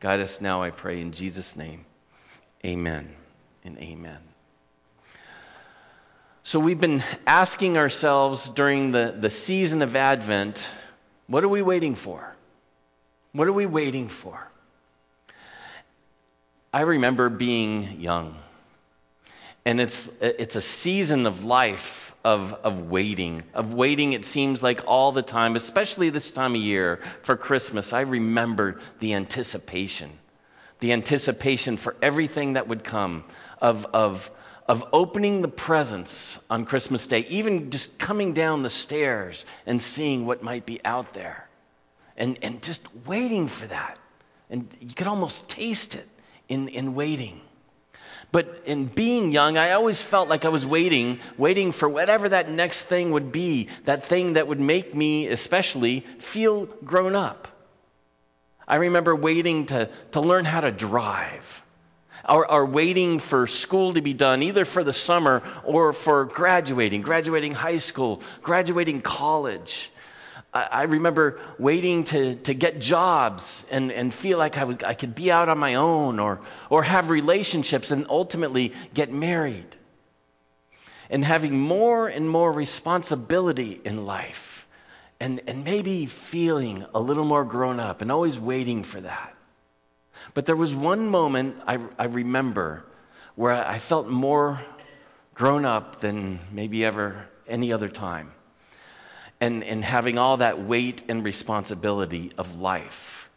Guide us now, I pray, in Jesus' name. Amen and amen. So, we've been asking ourselves during the, the season of Advent what are we waiting for? What are we waiting for? I remember being young, and it's, it's a season of life of, of waiting. Of waiting, it seems like all the time, especially this time of year for Christmas. I remember the anticipation, the anticipation for everything that would come, of, of of opening the presents on Christmas Day, even just coming down the stairs and seeing what might be out there, and, and just waiting for that. And you could almost taste it in, in waiting. But in being young, I always felt like I was waiting, waiting for whatever that next thing would be, that thing that would make me, especially, feel grown up. I remember waiting to, to learn how to drive or, are waiting for school to be done, either for the summer or for graduating, graduating high school, graduating college. I, remember waiting to, to get jobs and, and feel like I, would, I could be out on my own or, or have relationships and ultimately get married. And having more and more responsibility in life and, and maybe feeling a little more grown up and always waiting for that. But there was one moment I, I remember where I felt more grown up than maybe ever any other time. And, and having all that weight and responsibility of life.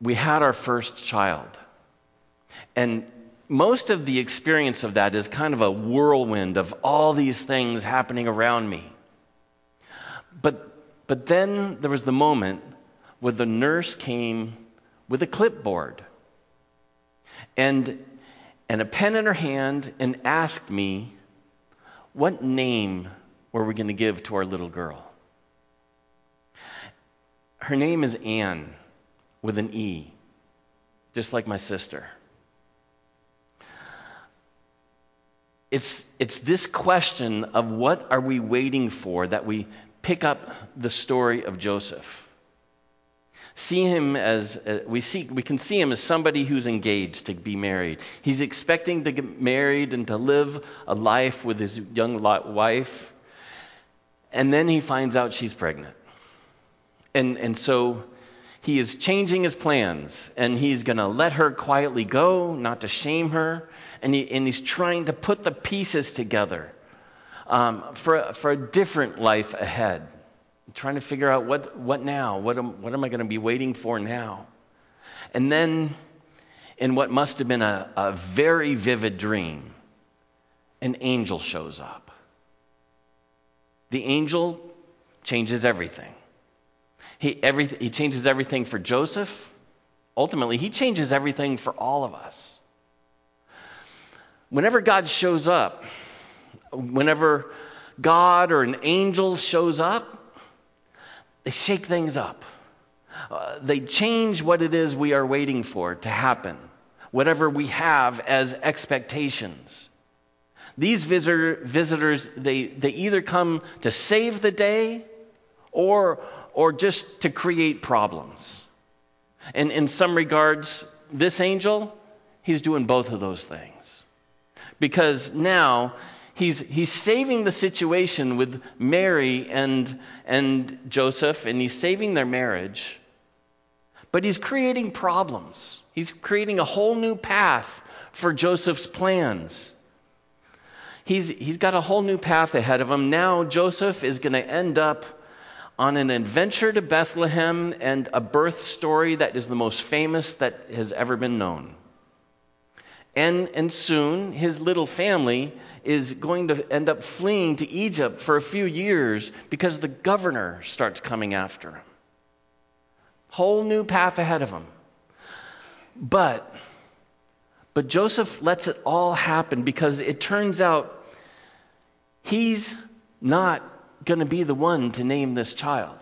We had our first child. And most of the experience of that is kind of a whirlwind of all these things happening around me. But, but then there was the moment where the nurse came with a clipboard and, and a pen in her hand and asked me, What name were we going to give to our little girl? Her name is Anne with an E, just like my sister. It's, it's this question of what are we waiting for that we pick up the story of Joseph see him as uh, we see we can see him as somebody who's engaged to be married. He's expecting to get married and to live a life with his young wife. And then he finds out she's pregnant. And and so he is changing his plans and he's going to let her quietly go, not to shame her, and he and he's trying to put the pieces together um, for for a different life ahead trying to figure out what, what now? What am, what am I going to be waiting for now? And then, in what must have been a, a very vivid dream, an angel shows up. The angel changes everything. He, every, he changes everything for Joseph. Ultimately, he changes everything for all of us. Whenever God shows up, whenever God or an angel shows up, they shake things up. Uh, they change what it is we are waiting for to happen, whatever we have as expectations. These visitor, visitors, they, they either come to save the day or, or just to create problems. And in some regards, this angel, he's doing both of those things. Because now he's, he's saving the situation with Mary and, and Joseph, and he's saving their marriage. But he's creating problems. He's creating a whole new path for Joseph's plans. He's, he's got a whole new path ahead of him. Now, Joseph is going to end up on an adventure to Bethlehem and a birth story that is the most famous that has ever been known. And, and soon, his little family is going to end up fleeing to Egypt for a few years because the governor starts coming after him. Whole new path ahead of him. But, but Joseph lets it all happen because it turns out he's not going to be the one to name this child.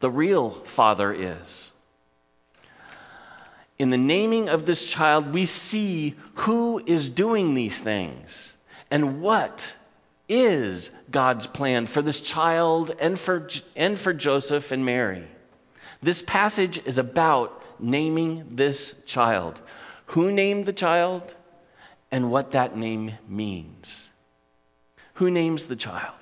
The real father is in the naming of this child, we see who is doing these things and what is God's plan for this child and for, and for Joseph and Mary. This passage is about naming this child. Who named the child and what that name means. Who names the child?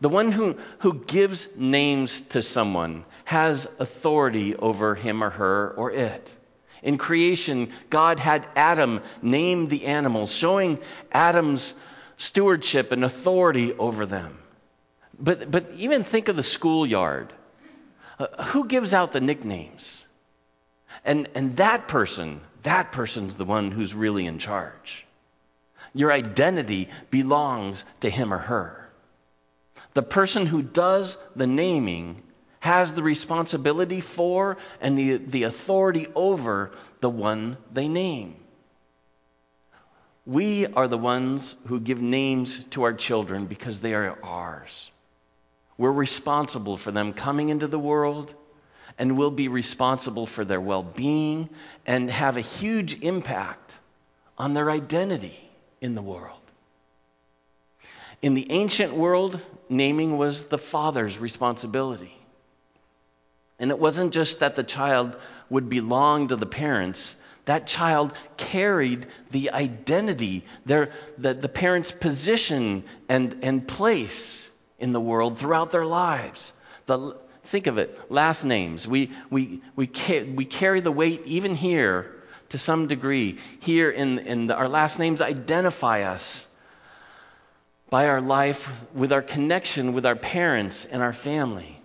The one who, who gives names to someone has authority over him or her or it. In creation, God had Adam name the animals, showing Adam's stewardship and authority over them. But, but even think of the schoolyard. Uh, who gives out the nicknames? And, and that person, that person's the one who's really in charge. Your identity belongs to him or her. The person who does the naming has the responsibility for and the, the authority over the one they name. We are the ones who give names to our children because they are ours. We're responsible for them coming into the world and we'll be responsible for their well being and have a huge impact on their identity in the world. In the ancient world, naming was the father's responsibility. And it wasn't just that the child would belong to the parents, that child carried the identity, their, the, the parents' position and, and place in the world throughout their lives. The, think of it last names. We, we, we, ca- we carry the weight even here to some degree. Here in, in the, our last names identify us by our life with our connection with our parents and our family.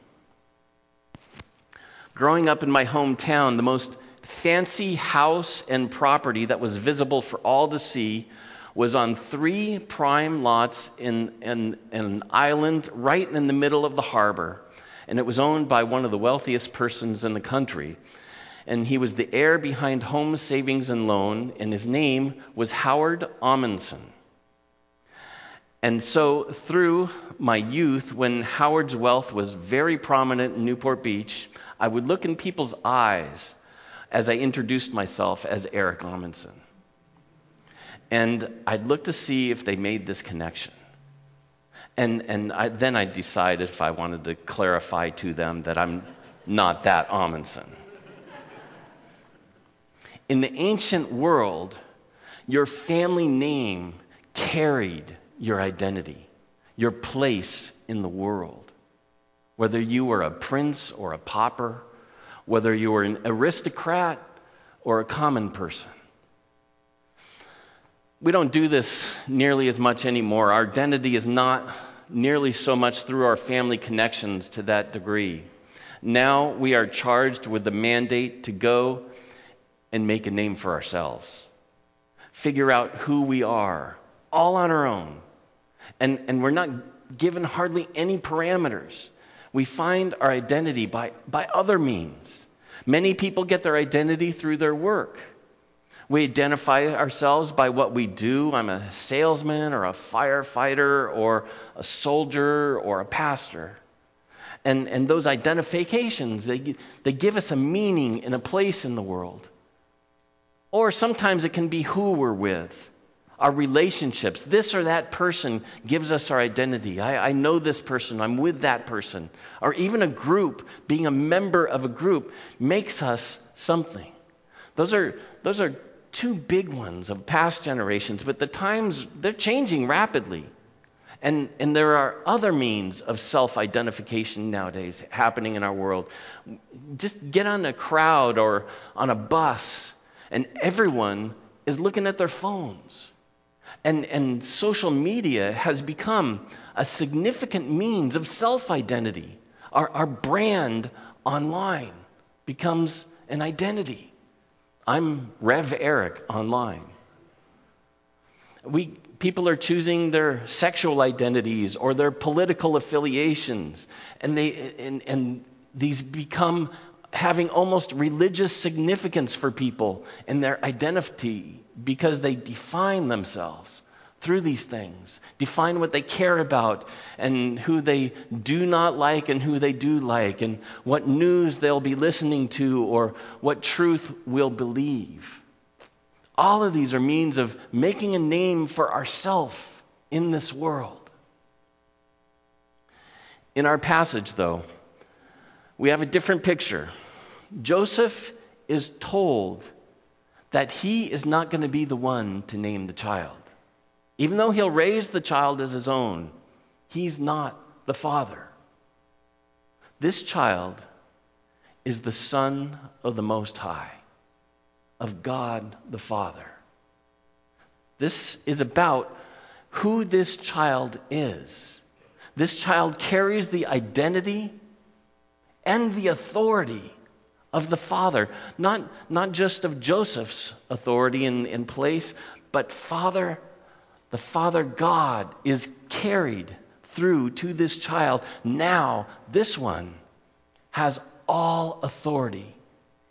Growing up in my hometown, the most fancy house and property that was visible for all to see was on three prime lots in, in, in, an island right in the middle of the harbor. And it was owned by one of the wealthiest persons in the country. And he was the heir behind Home Savings and Loan, and his name was Howard Ahmanson. And so, through my youth, when Howard's wealth was very prominent in Newport Beach, I would look in people's eyes as I introduced myself as Eric Amundsen. And I'd look to see if they made this connection. And, and I, then I decided if I wanted to clarify to them that I'm not that Amundsen. In the ancient world, your family name carried your identity, your place in the world. Whether you were a prince or a pauper, whether you were an aristocrat or a common person. We don't do this nearly as much anymore. Our identity is not nearly so much through our family connections to that degree. Now we are charged with the mandate to go and make a name for ourselves, figure out who we are, all on our own. And, and we're not given hardly any parameters. We find our identity by, by other means. Many people get their identity through their work. We identify ourselves by what we do. I'm a salesman or a firefighter or a soldier or a pastor. And, and those identifications, they, they give us a meaning and a place in the world. Or sometimes it can be who we're with our relationships. This or that person gives us our identity. I, I, know this person, I'm with that person. Or even a group, being a member of a group, makes us something. Those are, those are two big ones of past generations, but the times, they're changing rapidly. And, and there are other means of self identification nowadays happening in our world. Just get on a crowd or on a bus, and everyone is looking at their phones. And, and social media has become a significant means of self identity. Our, our brand online becomes an identity. I'm Rev Eric online. We, people are choosing their sexual identities or their political affiliations, and, they, and, and these become having almost religious significance for people in their identity because they define themselves through these things, define what they care about and who they do not like and who they do like, and what news they'll be listening to or what truth we'll believe. All of these are means of making a name for ourselves in this world. In our passage, though, we have a different picture. Joseph is told that he is not going to be the one to name the child. Even though he'll raise the child as his own, he's not the father. This child is the Son of the Most High, of God the Father. This is about who this child is. This child carries the identity and the authority of the Father, not, not just of Joseph's authority in place, but Father, the Father God is carried through to this child. Now, this one has all authority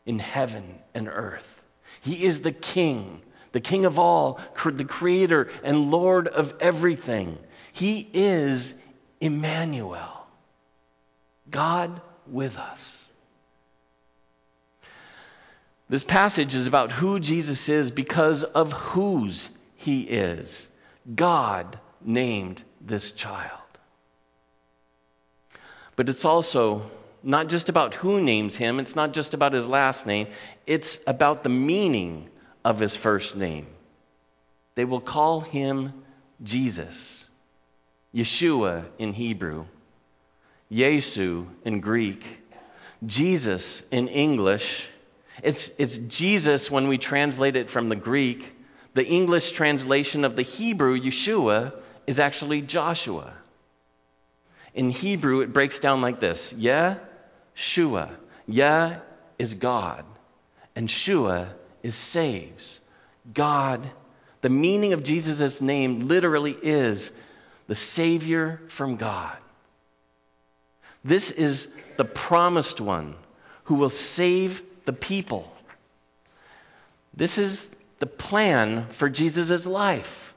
in heaven and earth. He is the King, the King of all, the Creator and Lord of everything. He is Emmanuel, God with us. This passage is about who Jesus is because of whose he is. God named this child. But it's also not just about who names him, it's not just about his last name, it's about the meaning of his first name. They will call him Jesus, Yeshua in Hebrew, Yesu in Greek, Jesus in English it's, it's Jesus when we translate it from the Greek. The English translation of the Hebrew, Yeshua, is actually Joshua. In Hebrew, it breaks down like this Yeh, Shua. Yeh is God, and Shua is saves. God, the meaning of Jesus' name literally is the Savior from God. This is the promised one who will save the people. This is the plan for Jesus' life.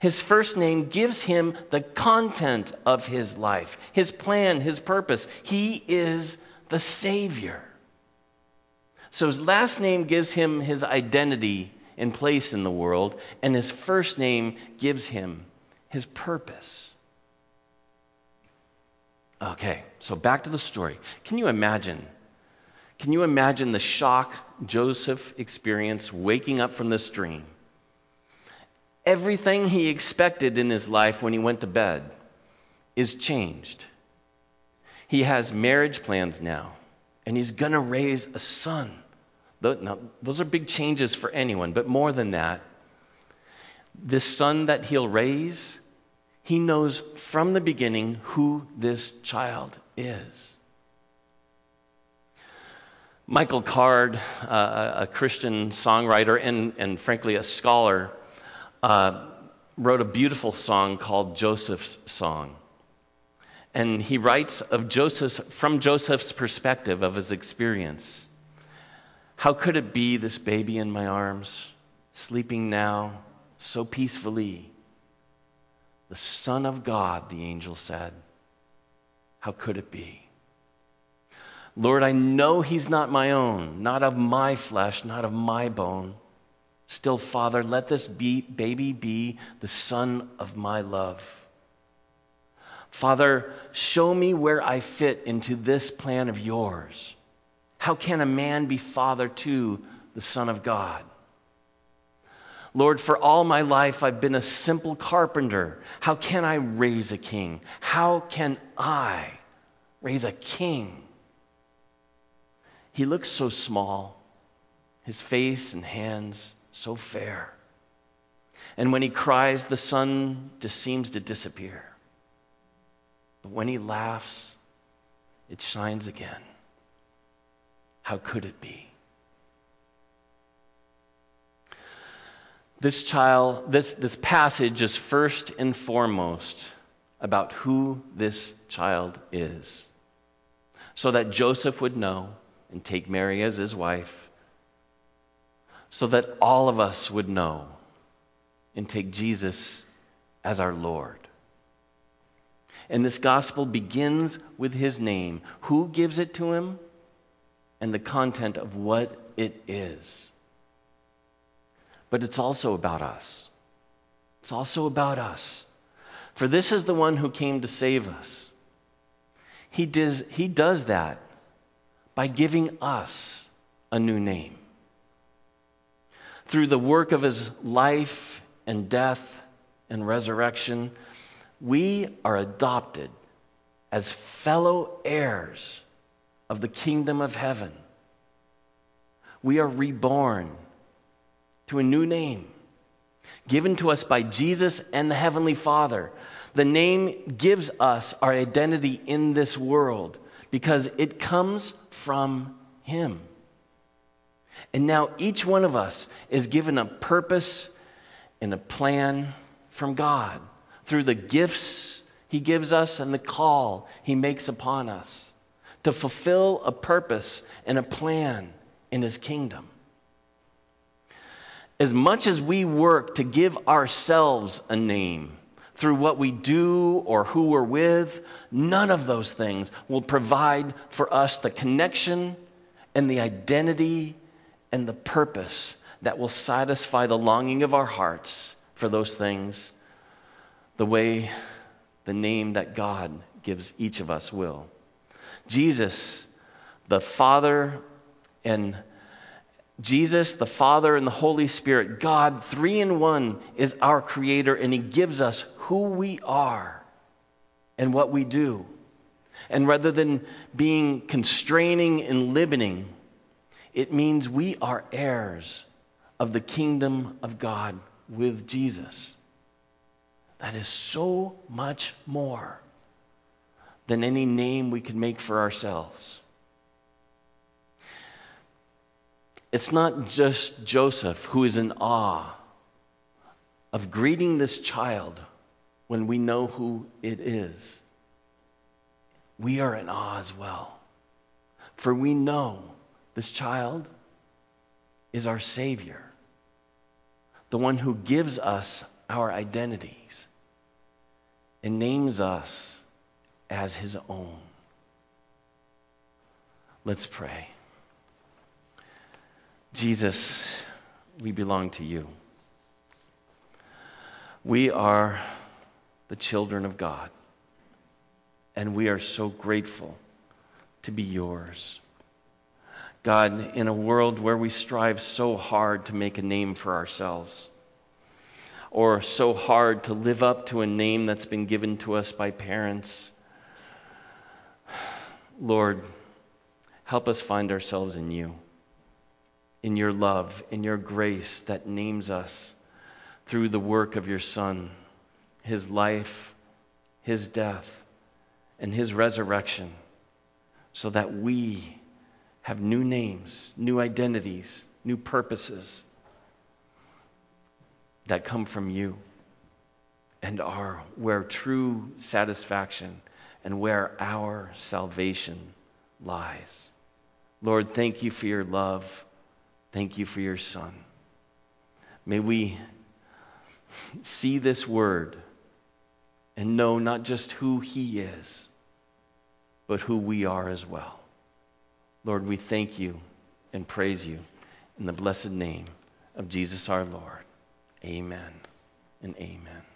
His first name gives him the content of his life, his plan, his purpose. He is the Savior. So his last name gives him his identity and place in the world, and his first name gives him his purpose. Okay, so back to the story. Can you imagine can you imagine the shock Joseph experienced waking up from this dream? Everything he expected in his life when he went to bed is changed. He has marriage plans now, and he's going to raise a son. Now, those are big changes for anyone, but more than that, this son that he'll raise, he knows from the beginning who this child is. Michael Card, uh, a Christian songwriter and, and frankly a scholar, uh, wrote a beautiful song called Joseph's Song. And he writes of Joseph's, from Joseph's perspective of his experience. How could it be this baby in my arms, sleeping now so peacefully? The Son of God, the angel said. How could it be? Lord, I know he's not my own, not of my flesh, not of my bone. Still, Father, let this be, baby be the son of my love. Father, show me where I fit into this plan of yours. How can a man be father to the Son of God? Lord, for all my life I've been a simple carpenter. How can I raise a king? How can I raise a king? He looks so small, his face and hands so fair. And when he cries, the sun just seems to disappear. But when he laughs, it shines again. How could it be? This child, this, this passage is first and foremost about who this child is, so that Joseph would know and take Mary as his wife so that all of us would know and take Jesus as our Lord. And this gospel begins with his name. Who gives it to him? And the content of what it is. But it's also about us. It's also about us. For this is the one who came to save us. He does, he does that by giving us a new name. Through the work of his life and death and resurrection, we are adopted as fellow heirs of the kingdom of heaven. We are reborn to a new name given to us by Jesus and the Heavenly Father. The name gives us our identity in this world because it comes from Him. And now each one of us is given a purpose and a plan from God through the gifts He gives us and the call He makes upon us to fulfill a purpose and a plan in His kingdom as much as we work to give ourselves a name through what we do or who we're with, none of those things will provide for us the connection and the identity and the purpose that will satisfy the longing of our hearts for those things the way the name that God gives each of us will. Jesus, the Father and Jesus, the Father, and the Holy Spirit, God, three in one, is our Creator, and He gives us who we are and what we do. And rather than being constraining and limiting, it means we are heirs of the kingdom of God with Jesus. That is so much more than any name we could make for ourselves. It's not just Joseph who is in awe of greeting this child when we know who it is. We are in awe as well. For we know this child is our Savior, the one who gives us our identities and names us as His own. Let's pray. Jesus, we belong to you. We are the children of God, and we are so grateful to be yours. God, in a world where we strive so hard to make a name for ourselves, or so hard to live up to a name that's been given to us by parents, Lord, help us find ourselves in you in your love, in your grace that names us through the work of your Son, his life, his death, and his resurrection, so that we have new names, new identities, new purposes that come from you and are where true satisfaction and where our salvation lies. Lord, thank you for your love. Thank you for your Son. May we see this word and know not just who he is, but who we are as well. Lord, we thank you and praise you in the blessed name of Jesus our Lord. Amen and amen.